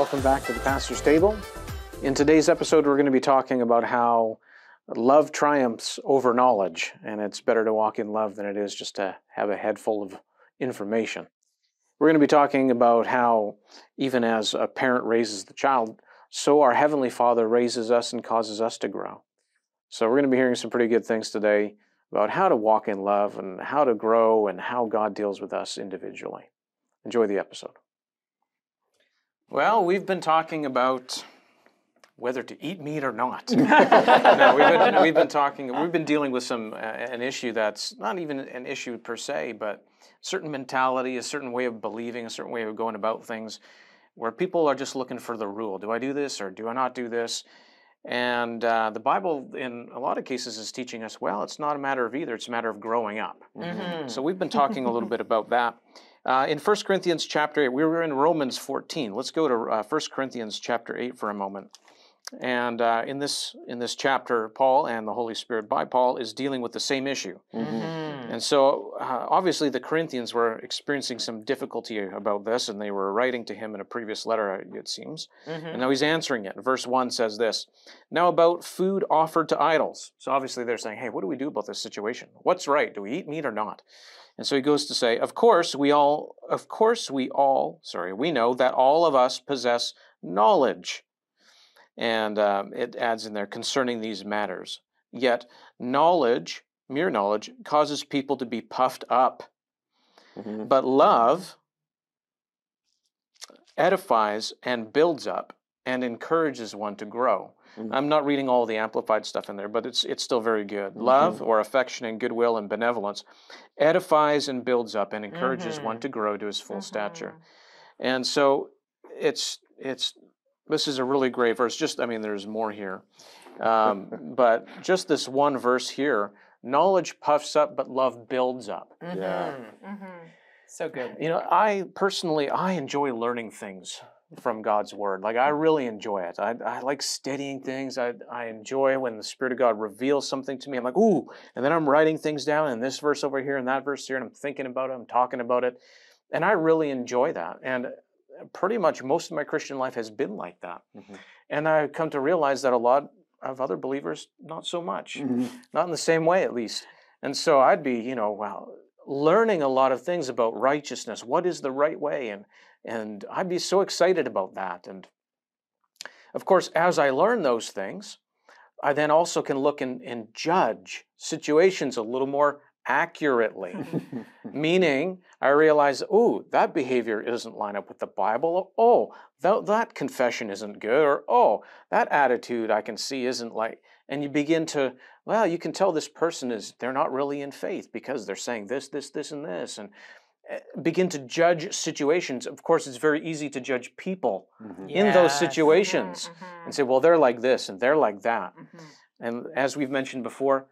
Welcome back to the Pastor's Table. In today's episode, we're going to be talking about how love triumphs over knowledge, and it's better to walk in love than it is just to have a head full of information. We're going to be talking about how, even as a parent raises the child, so our Heavenly Father raises us and causes us to grow. So, we're going to be hearing some pretty good things today about how to walk in love and how to grow and how God deals with us individually. Enjoy the episode. Well, we've been talking about whether to eat meat or not. no, we've been, we've been talking, we've been dealing with some, uh, an issue that's not even an issue per se, but certain mentality, a certain way of believing, a certain way of going about things, where people are just looking for the rule. Do I do this or do I not do this? And uh, the Bible, in a lot of cases, is teaching us well, it's not a matter of either, it's a matter of growing up. Mm-hmm. So we've been talking a little bit about that. Uh, in 1 Corinthians chapter 8, we were in Romans 14. Let's go to uh, 1 Corinthians chapter 8 for a moment. And uh, in this in this chapter, Paul and the Holy Spirit by Paul is dealing with the same issue. Mm-hmm. And so, uh, obviously, the Corinthians were experiencing some difficulty about this, and they were writing to him in a previous letter, it seems. Mm-hmm. And now he's answering it. Verse one says this: Now about food offered to idols. So obviously, they're saying, "Hey, what do we do about this situation? What's right? Do we eat meat or not?" And so he goes to say, "Of course, we all, of course, we all, sorry, we know that all of us possess knowledge." And um, it adds in there concerning these matters. Yet knowledge, mere knowledge, causes people to be puffed up. Mm-hmm. But love edifies and builds up and encourages one to grow. Mm-hmm. I'm not reading all the amplified stuff in there, but it's it's still very good. Mm-hmm. Love or affection and goodwill and benevolence edifies and builds up and encourages one mm-hmm. to grow to his full stature. Mm-hmm. And so it's it's this is a really great verse. Just, I mean, there's more here. Um, but just this one verse here knowledge puffs up, but love builds up. Mm-hmm. Yeah. Mm-hmm. So good. You know, I personally, I enjoy learning things from God's word. Like I really enjoy it. I, I like studying things. I, I enjoy when the Spirit of God reveals something to me. I'm like, ooh, and then I'm writing things down in this verse over here and that verse here, and I'm thinking about it, I'm talking about it. And I really enjoy that. And pretty much most of my Christian life has been like that. Mm-hmm. And I've come to realize that a lot of other believers, not so much, mm-hmm. not in the same way at least. And so I'd be, you know, well, learning a lot of things about righteousness. What is the right way? And and I'd be so excited about that. And of course, as I learn those things, I then also can look and, and judge situations a little more accurately. Meaning, I realize, oh, that behavior doesn't line up with the Bible. Oh, that, that confession isn't good. Or, oh, that attitude I can see isn't like. And you begin to, well, you can tell this person is, they're not really in faith because they're saying this, this, this, and this. And eh, begin to judge situations. Of course, it's very easy to judge people mm-hmm. in those situations mm-hmm. and say, well, they're like this and they're like that. Mm-hmm. And as we've mentioned before,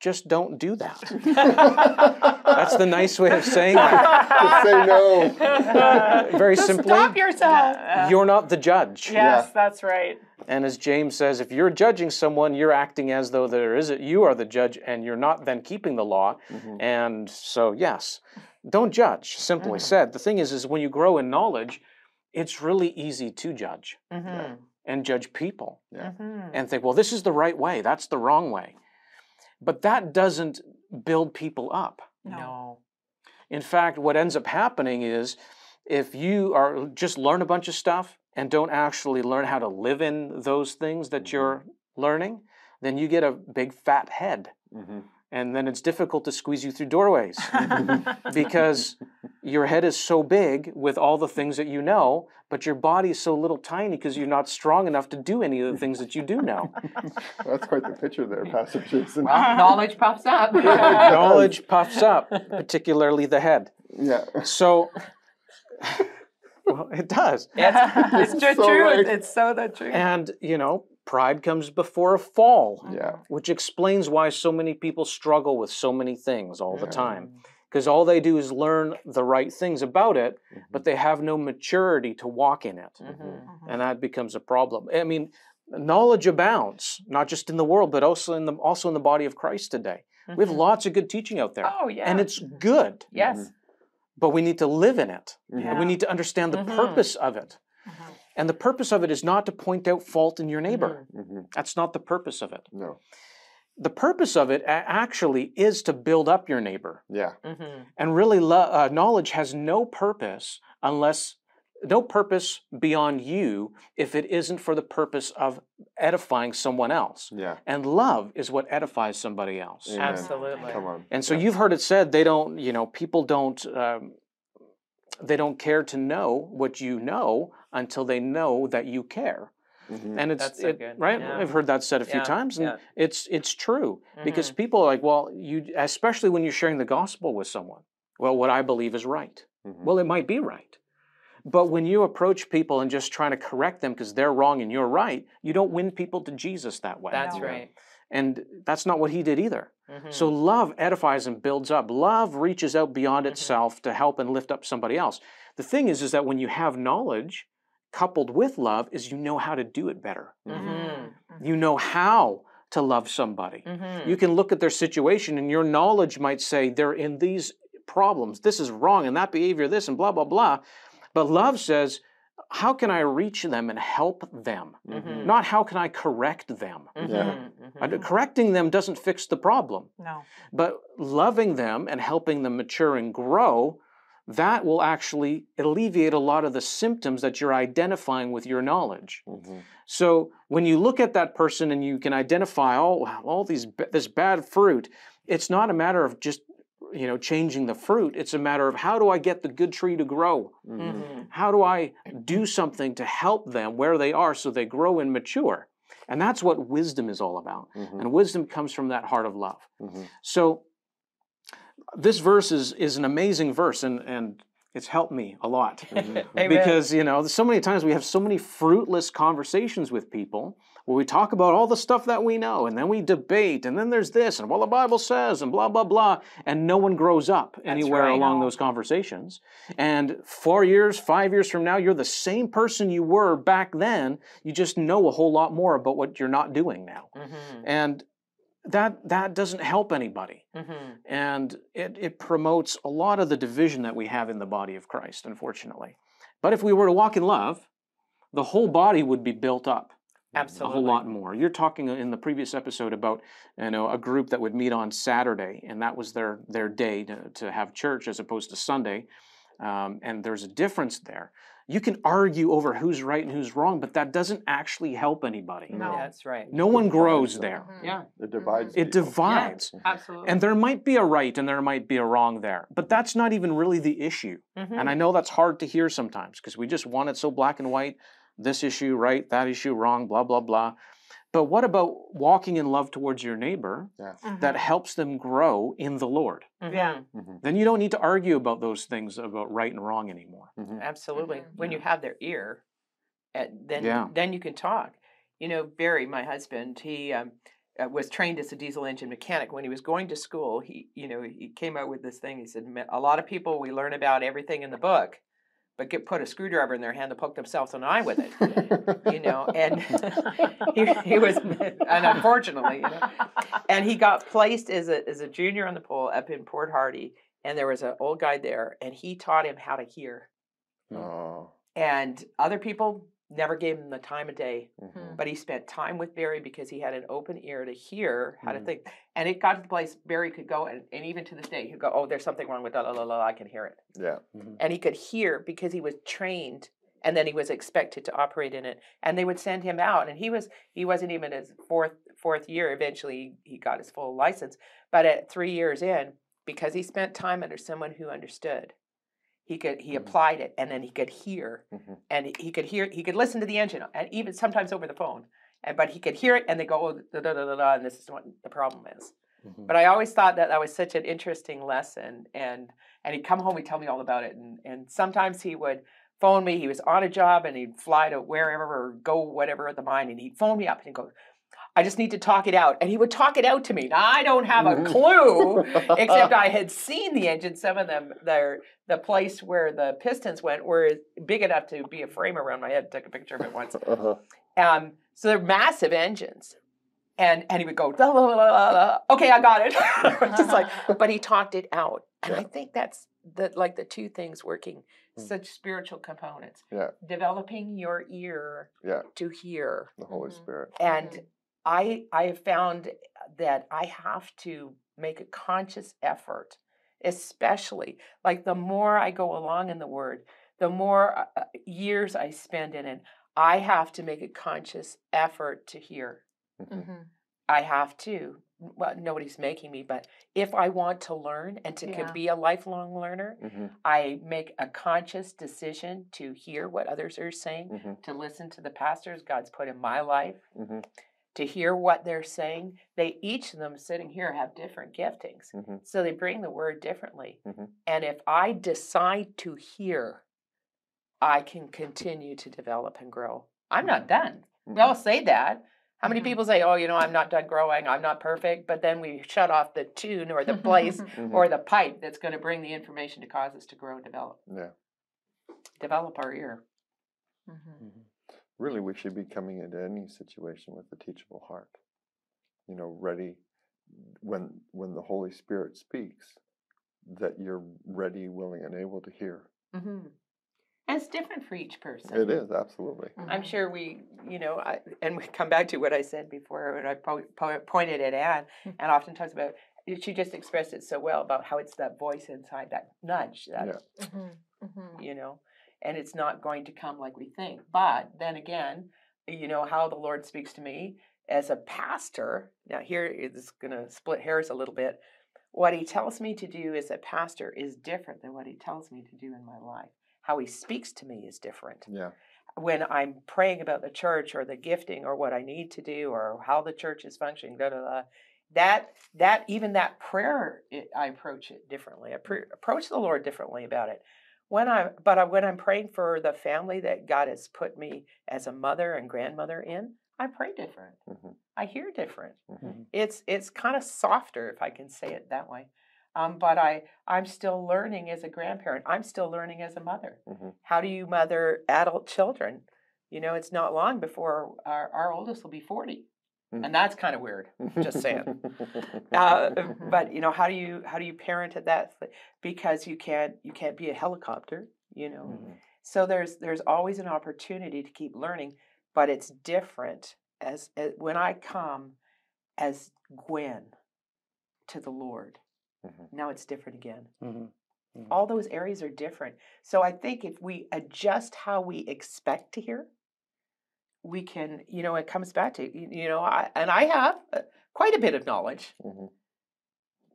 just don't do that. That's the nice way of saying that. just say no. Very just simply. Stop yourself. You're not the judge. Yes, yeah. that's right. And as James says, if you're judging someone, you're acting as though there is it. You are the judge, and you're not then keeping the law. Mm-hmm. And so, yes, don't judge. Simply mm-hmm. said. The thing is, is when you grow in knowledge, it's really easy to judge mm-hmm. and judge people yeah. Mm-hmm. and think, well, this is the right way. That's the wrong way. But that doesn't build people up. No. In fact, what ends up happening is if you are just learn a bunch of stuff and don't actually learn how to live in those things that mm-hmm. you're learning, then you get a big fat head. Mm-hmm and then it's difficult to squeeze you through doorways because your head is so big with all the things that you know, but your body is so little tiny because you're not strong enough to do any of the things that you do know. Well, that's quite the picture there, Pastor Jason. Well, knowledge puffs up. knowledge puffs up, particularly the head. Yeah. So. Well, it does. It's, it's so true. Right. It's so the truth. And you know, Pride comes before a fall. Yeah. Which explains why so many people struggle with so many things all yeah. the time. Because all they do is learn the right things about it, mm-hmm. but they have no maturity to walk in it. Mm-hmm. mm-hmm. And that becomes a problem. I mean, knowledge abounds, not just in the world, but also in the also in the body of Christ today. Mm-hmm. We have mm-hmm. lots of good teaching out there. Oh, yeah. And it's good. Yes. But we need to live in it. Yeah. And we need to understand the purpose of it. And the purpose of it is not to point out fault in your neighbor. That's not the purpose of it. No. The purpose of it actually is to build up your neighbor. Yeah. Mm-hmm. And really, lo- uh, knowledge has no purpose unless, no purpose beyond you if it isn't for the purpose of edifying someone else. Yeah. And love is what edifies somebody else. Amen. Absolutely. Come on. And so Yeah. you've heard it said they don't, you know, people don't, um, they don't care to know what you know until they know that you care. Mhm. And it's That's so it- good. right. Yeah. I've heard that said a few Yeah, times, and yeah. it's it's true because Mhm. people are like, well, you, especially when you're sharing the gospel with someone. Well, what I believe is right. Mhm. Well, it might be right. But when you approach people and just trying to correct them because they're wrong and you're right, you don't win people to Jesus that way. That's Yeah. right. And that's not what he did either. Mhm. So love edifies and builds up. Love reaches out beyond Mhm. itself to help and lift up somebody else. The thing is, is that when you have knowledge coupled with love, is you know how to do it better. Mhm. You know how to love somebody. Mhm. You can look at their situation and your knowledge might say they're in these problems. This is wrong and that behavior, this and blah, blah, blah. But love says, how can I reach them and help them? Mhm. Not how can I correct them. Mhm. Yeah. Uh, Mhm. Correcting them doesn't fix the problem. No. But loving them and helping them mature and grow, that will actually alleviate a lot of the symptoms that you're identifying with your knowledge. Mhm. So when you look at that person and you can identify all all these this bad fruit, it's not a matter of just you know changing the fruit. It's a matter of how do I get the good tree to grow? Mhm. Mhm. How do I do something to help them where they are so they grow and mature? And that's what wisdom is all about. Mhm. And wisdom comes from that heart of love. Mhm. So this verse is is an amazing verse and and it's helped me a lot. Because you know so many times we have so many fruitless conversations with people where we talk about all the stuff that we know and then we debate and then there's this and well the bible says and blah blah blah and no one grows up anywhere right. along those conversations. And 4 years 5 years from now you're the same person you were back then. You just know a whole lot more about what you're not doing now. Mhm. and that that doesn't help anybody Mhm. and it, it promotes a lot of the division that we have in the body of Christ, unfortunately. But if we were to walk in love, the whole body would be built up a whole lot more. You're talking in the previous episode about you know a group that would meet on Saturday, and that was their their day to, to have church as opposed to Sunday. Um, and there's a difference there. You can argue over who's right and who's wrong, but that doesn't actually help anybody. No. That's right. No one grows them. there. Yeah. It divides. It people. divides. Absolutely. And there might be a right and there might be a wrong there, but that's not even really the issue. Mhm. And I know that's hard to hear sometimes because we just want it so black and white this issue right, that issue wrong, blah, blah, blah. But what about walking in love towards your neighbor Yeah. that helps them grow in the Lord? Mhm. Yeah. Mhm. Then you don't need to argue about those things about right and wrong anymore. Mhm. Absolutely. Mhm. When you have their ear, uh, then Yeah. then you can talk. You know, Barry, my husband, he um, uh, was trained as a diesel engine mechanic. When he was going to school, he you know he came out with this thing. He said, "A lot of people we learn about everything in the book, but get put a screwdriver in their hand to poke themselves in the eye with it." you know, and he, he was, and unfortunately, you know, and he got placed as a as a junior on the pole up in Port Hardy, and there was an old guy there, and he taught him how to hear Oh. and other people never gave him the time of day Mhm. but he spent time with barry because he had an open ear to hear how to Mhm. think and it got to the place barry could go and, and even to this day he'd go oh there's something wrong with that la, la, la, i can hear it Yeah. and he could hear because he was trained and then he was expected to operate in it and they would send him out and he was he wasn't even his fourth fourth year eventually he got his full license but at three years in because he spent time under someone who understood he could he Mhm. applied it and then he could hear Mhm. and he- could hear he could listen to the engine and even sometimes over the phone and but he could hear it and they go oh da, da, da, da, da, and this is what the problem is Mhm. but I always thought that that was such an interesting lesson, and and he'd come home, he'd tell me all about it, and and sometimes he would phone me. He was on a job, and he'd fly to wherever or go whatever at the mine, and he'd phone me up and he'd go, "I just need to talk it out," and he would talk it out to me. Now I don't have a Mhm. clue, except I had seen the engine. Some of them, they're the place where the pistons went were big enough to be a frame around my head. I Took a picture of it once. Uh-huh. Um, so they're massive engines. And and he would go, "La, la, la, la, la." okay, I got it. Just like, but he talked it out. And I think that's the like the two things working such spiritual components. Yeah. Developing your ear Yeah. to hear. The Holy Mhm. Spirit. And Mhm. I I have found that I have to make a conscious effort, especially like the more I go along in the Word, the more uh, uh, years I spend in it, I have to make a conscious effort to hear. Mhm. Mhm. I have to. Well, nobody's making me, but if I want to learn and to could Yeah. be a lifelong learner, Mhm. I make a conscious decision to hear what others are saying, Mhm. to listen to the pastors God's put in my life, Mhm. To hear what they're saying. They each of them sitting here have different giftings. Mhm. So they bring the word differently. Mhm. And if I decide to hear, I can continue to develop and grow. I'm not done. We all say that. How many Mhm. people say, "Oh, you know, I'm not done growing. I'm not perfect," but then we shut off the tune or the place or the pipe that's going to bring the information to cause us to grow and develop. Yeah. Develop our ear. Mhm. Really, we should be coming into any situation with a teachable heart. You know, ready when when the Holy Spirit speaks, that you're ready, willing, and able to hear. Mm-hmm. And it's different for each person. It is absolutely. I'm Mhm. sure we, you know, I, and we come back to what I said before when I po- po- pointed at Anne, Mhm. and often talks about. She just expressed it so well about how it's that voice inside, that nudge, that Yeah. Mhm. Mhm. you know, and it's not going to come like we think. But then again, you know how the Lord speaks to me as a pastor. Now here is going to split hairs a little bit. What He tells me to do as a pastor is different than what He tells me to do in my life. How He speaks to me is different Yeah. when I'm praying about the church or the gifting or what I need to do or how the church is functioning, da, da, da, that that even that prayer, it, I approach it differently. I pre- approach the Lord differently about it. When I but I, when I'm praying for the family that God has put me as a mother and grandmother in, I pray different. Mhm. I hear different. Mhm. It's it's kind of softer if I can say it that way. Um, but I I'm still learning as a grandparent. I'm still learning as a mother Mhm. how do you mother adult children? You know, it's not long before our, our oldest will be 40. Mm. And that's kind of weird. Just saying. Mm-hmm. Uh, but you know, how do you how do you parent at that because you can't you can't be a helicopter, you know. Mhm. So there's there's always an opportunity to keep learning, but it's different as, as when I come as Gwen to the Lord. Mhm. Now it's different again Mhm. all those areas are different. So I think if we adjust how we expect to hear, we can, you know, it comes back to, you you know, I, and I have uh, quite a bit of knowledge, Mhm.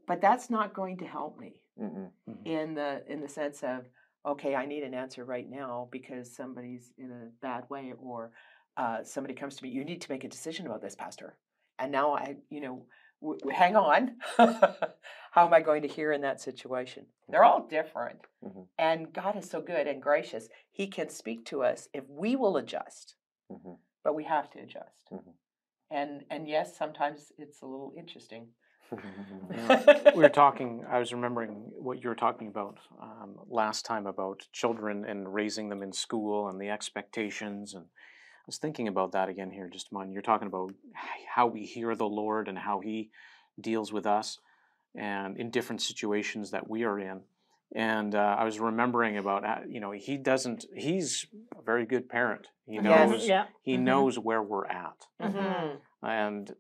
but that's not going to help me Mhm. Mhm. in the in the sense of, okay, I need an answer right now because somebody's in a bad way, or uh, somebody comes to me, you need to make a decision about this, pastor. And now I, you know, w- w- hang on. How am I going to hear in that situation? They're all different. Mhm. And God is so good and gracious. He can speak to us if we will adjust, Mhm. but we have to adjust. Mhm. And and yes, sometimes it's a little interesting. we were talking i was remembering what you were talking about um, last time about children and raising them in school and the expectations and i was thinking about that again here just a moment you're talking about how we hear the lord and how he deals with us and in different situations that we are in and uh, i was remembering about uh, you know he doesn't he's a very good parent he Yes. knows Yeah. he Mhm. knows where we're at Mhm. and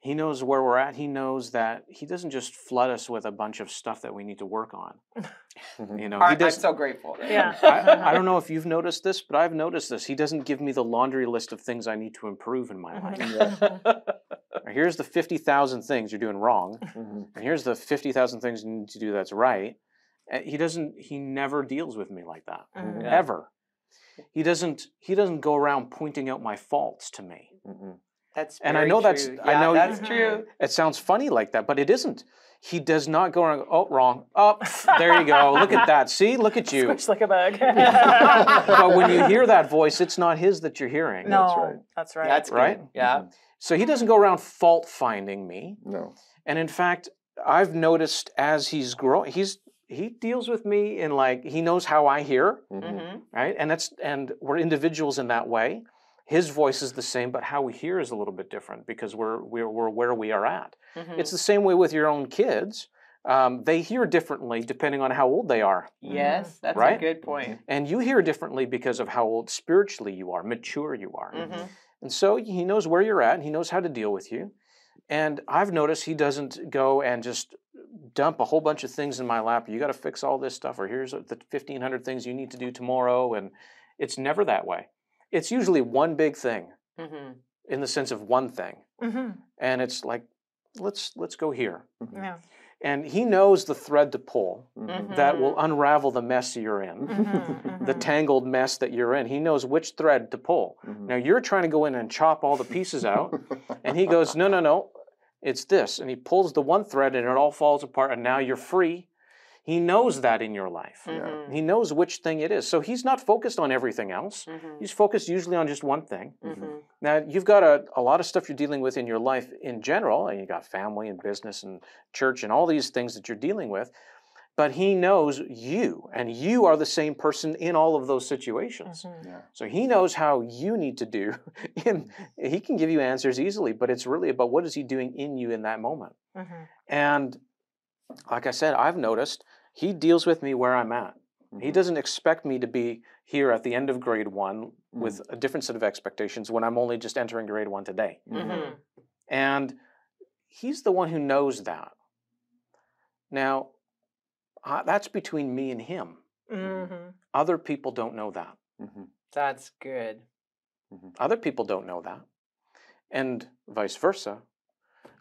he knows where we're at. He knows that he doesn't just flood us with a bunch of stuff that we need to work on. Mhm. You know, I, he I'm does. so grateful. Yeah. I, I don't know if you've noticed this, but I've noticed this. He doesn't give me the laundry list of things I need to improve in my life. Or Here's the fifty thousand things you're doing wrong, Mhm. and here's the fifty thousand things you need to do that's right. Uh, He doesn't. He never deals with me like that Mhm. Ever. He doesn't. He doesn't go around pointing out my faults to me. Mhm. That's And I very know that's- true. I know- that's true. It sounds funny like that, but it isn't. He does not go around. Oh, wrong. Oh, there you go. Look at that. See, look at you. Squish like a bug. but when you hear that voice, it's not his that you're hearing. no, That's right. That's right. That's good. Right? Yeah. So he doesn't go around fault finding me. No. And in fact, I've noticed as he's growing, he's he deals with me in like he knows how I hear, Mhm. Mm-hmm. right? And that's and we're individuals in that way. His voice is the same, but how we hear is a little bit different because we're we're, we're where we are at. Mm-hmm. It's the same way with your own kids. um, they hear differently depending on how old they are. Yes, that's a good point. And you hear differently because of how old spiritually you are, mature you are. hmm And so he knows where you're at and he knows how to deal with you. And I've noticed he doesn't go and just dump a whole bunch of things in my lap. You got to fix all this stuff, or here's the 1,500 things you need to do tomorrow. And it's never that way. It's usually one big thing hmm in the sense of one thing. Mm-hmm. And it's like, let's let's go here. Yeah. And he knows the thread to pull Mhm. that will unravel the mess you're in, Mm-hmm. the tangled mess that you're in. He knows which thread to pull. Now you're trying to go in and chop all the pieces out, and he goes, "No, no, no, it's this," and he pulls the one thread, and it all falls apart, and now you're free. He knows that in your life. hmm He knows which thing it is. So he's not focused on everything else. hmm He's focused usually on just one thing. hmm Now you've got a, a lot of stuff you're dealing with in your life in general, and you've got family and business and church and all these things that you're dealing with. But he knows you, and you are the same person in all of those situations. Mm-hmm. Yeah. So he knows how you need to do. And he can give you answers easily, but it's really about what is he doing in you in that moment. Mm-hmm. And like I said, I've noticed he deals with me where I'm at. He Mhm. doesn't expect me to be here at the end of grade one Mm-hmm. with a different set of expectations when I'm only just entering grade one today. hmm And he's the one who knows that. Now, uh, that's between me and him. Mm-hmm. Other people don't know that. Mhm. That's good. Other people don't know that. And vice versa.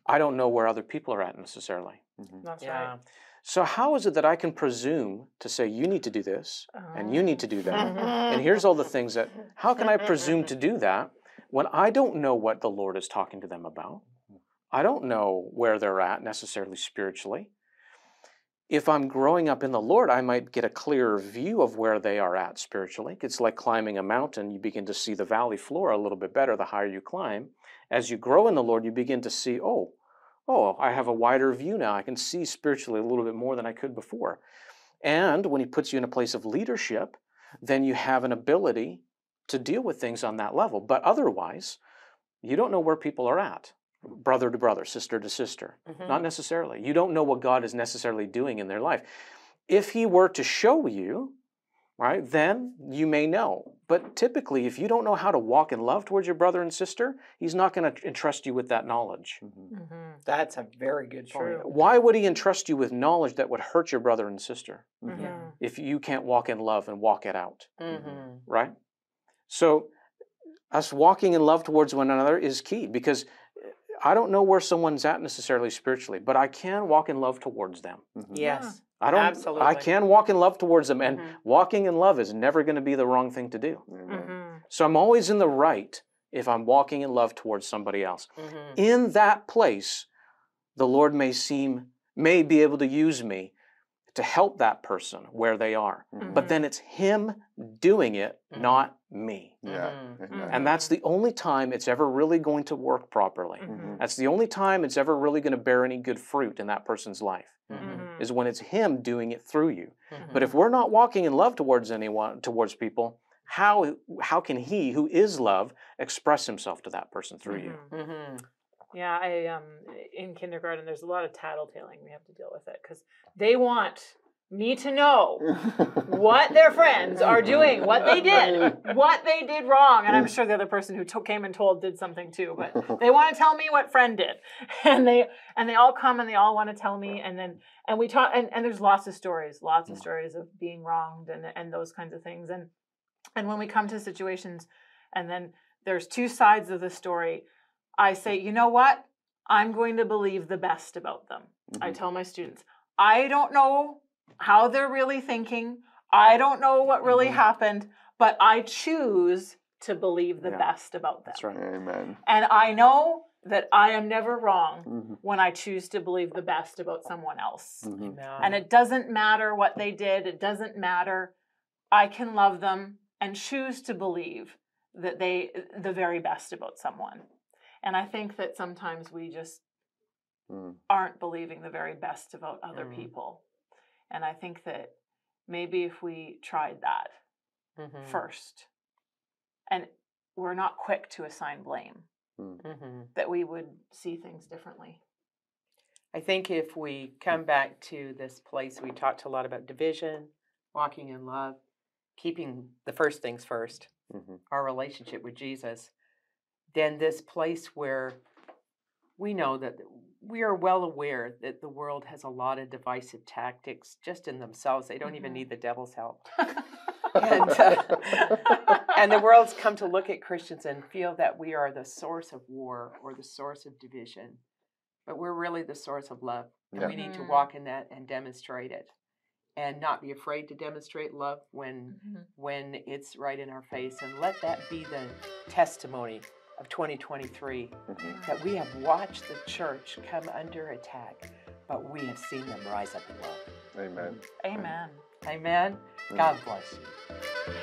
I don't know where other people are at necessarily. Mhm. That's Yeah. right. So, how is it that I can presume to say, you need to do this and you need to do that? And here's all the things that, how can I presume to do that when I don't know what the Lord is talking to them about? I don't know where they're at necessarily spiritually. If I'm growing up in the Lord, I might get a clearer view of where they are at spiritually. It's like climbing a mountain. You begin to see the valley floor a little bit better the higher you climb. As you grow in the Lord, you begin to see, oh, oh, I have a wider view now. I can see spiritually a little bit more than I could before. And when He puts you in a place of leadership, then you have an ability to deal with things on that level. But otherwise, you don't know where people are at, brother to brother, sister to sister. Mhm. Not necessarily. You don't know what God is necessarily doing in their life. If He were to show you, right, then you may know. But typically, if you don't know how to walk in love towards your brother and sister, He's not going to entrust you with that knowledge. Mhm. Mm-hmm. That's a very good True. point. Why would He entrust you with knowledge that would hurt your brother and sister Mhm. If you can't walk in love and walk it out? hmm right? So, us walking in love towards one another is key because I don't know where someone's at necessarily spiritually, but I can walk in love towards them. Mhm. Yes. I don't. I can walk in love towards them, and Mhm. walking in love is never going to be the wrong thing to do. Mm-hmm. So I'm always in the right if I'm walking in love towards somebody else. hmm In that place, the Lord may seem may be able to use me to help that person where they are. But then it's Him doing it, not me. Yeah. Mhm. And that's the only time it's ever really going to work properly. Mhm. That's the only time it's ever really going to bear any good fruit in that person's life, Mhm. is when it's Him doing it through you. But if we're not walking in love towards anyone, towards people, how, how can He, who is love, express Himself to that person through you? Yeah, I um in kindergarten there's a lot of tattletaling we have to deal with it because they want me to know what their friends are doing, what they did, what they did wrong, and I'm sure the other person who to- came and told did something too, but they want to tell me what friend did, and they and they all come and they all want to tell me, and then and we talk and, and there's lots of stories, lots of Mm. stories of being wronged and and those kinds of things, and and when we come to situations, and then there's two sides of the story. I say, you know what? I'm going to believe the best about them. I Mhm. tell my students, I don't know how they're really thinking. I don't know what really Mhm. happened, but I choose to believe the Yeah, best about them. That's right. Amen. And I know that I am never wrong Mhm. when I choose to believe the best about someone else. Mhm. And it doesn't matter what they did, it doesn't matter. I can love them and choose to believe that they the very best about someone. And I think that sometimes we just Mm. aren't believing the very best about other Mm. people. And I think that maybe if we tried that Mhm. first and we're not quick to assign blame, Mhm. that we would see things differently. I think if we come back to this place, we talked a lot about division, walking in love, keeping the first things first, Mhm. our relationship with Jesus, then this place where we know that we are well aware that the world has a lot of divisive tactics just in themselves. They don't even Mhm. need the devil's help. And, uh, and the world's come to look at Christians and feel that we are the source of war or the source of division. But we're really the source of love. And Yeah. we need to Mhm. walk in that and demonstrate it. And not be afraid to demonstrate love when Mhm. when it's right in our face. And let that be the testimony of 2023 Mhm. that we have watched the church come under attack, but we have seen them rise up in love. Amen. Amen. Amen. Mm. God bless you.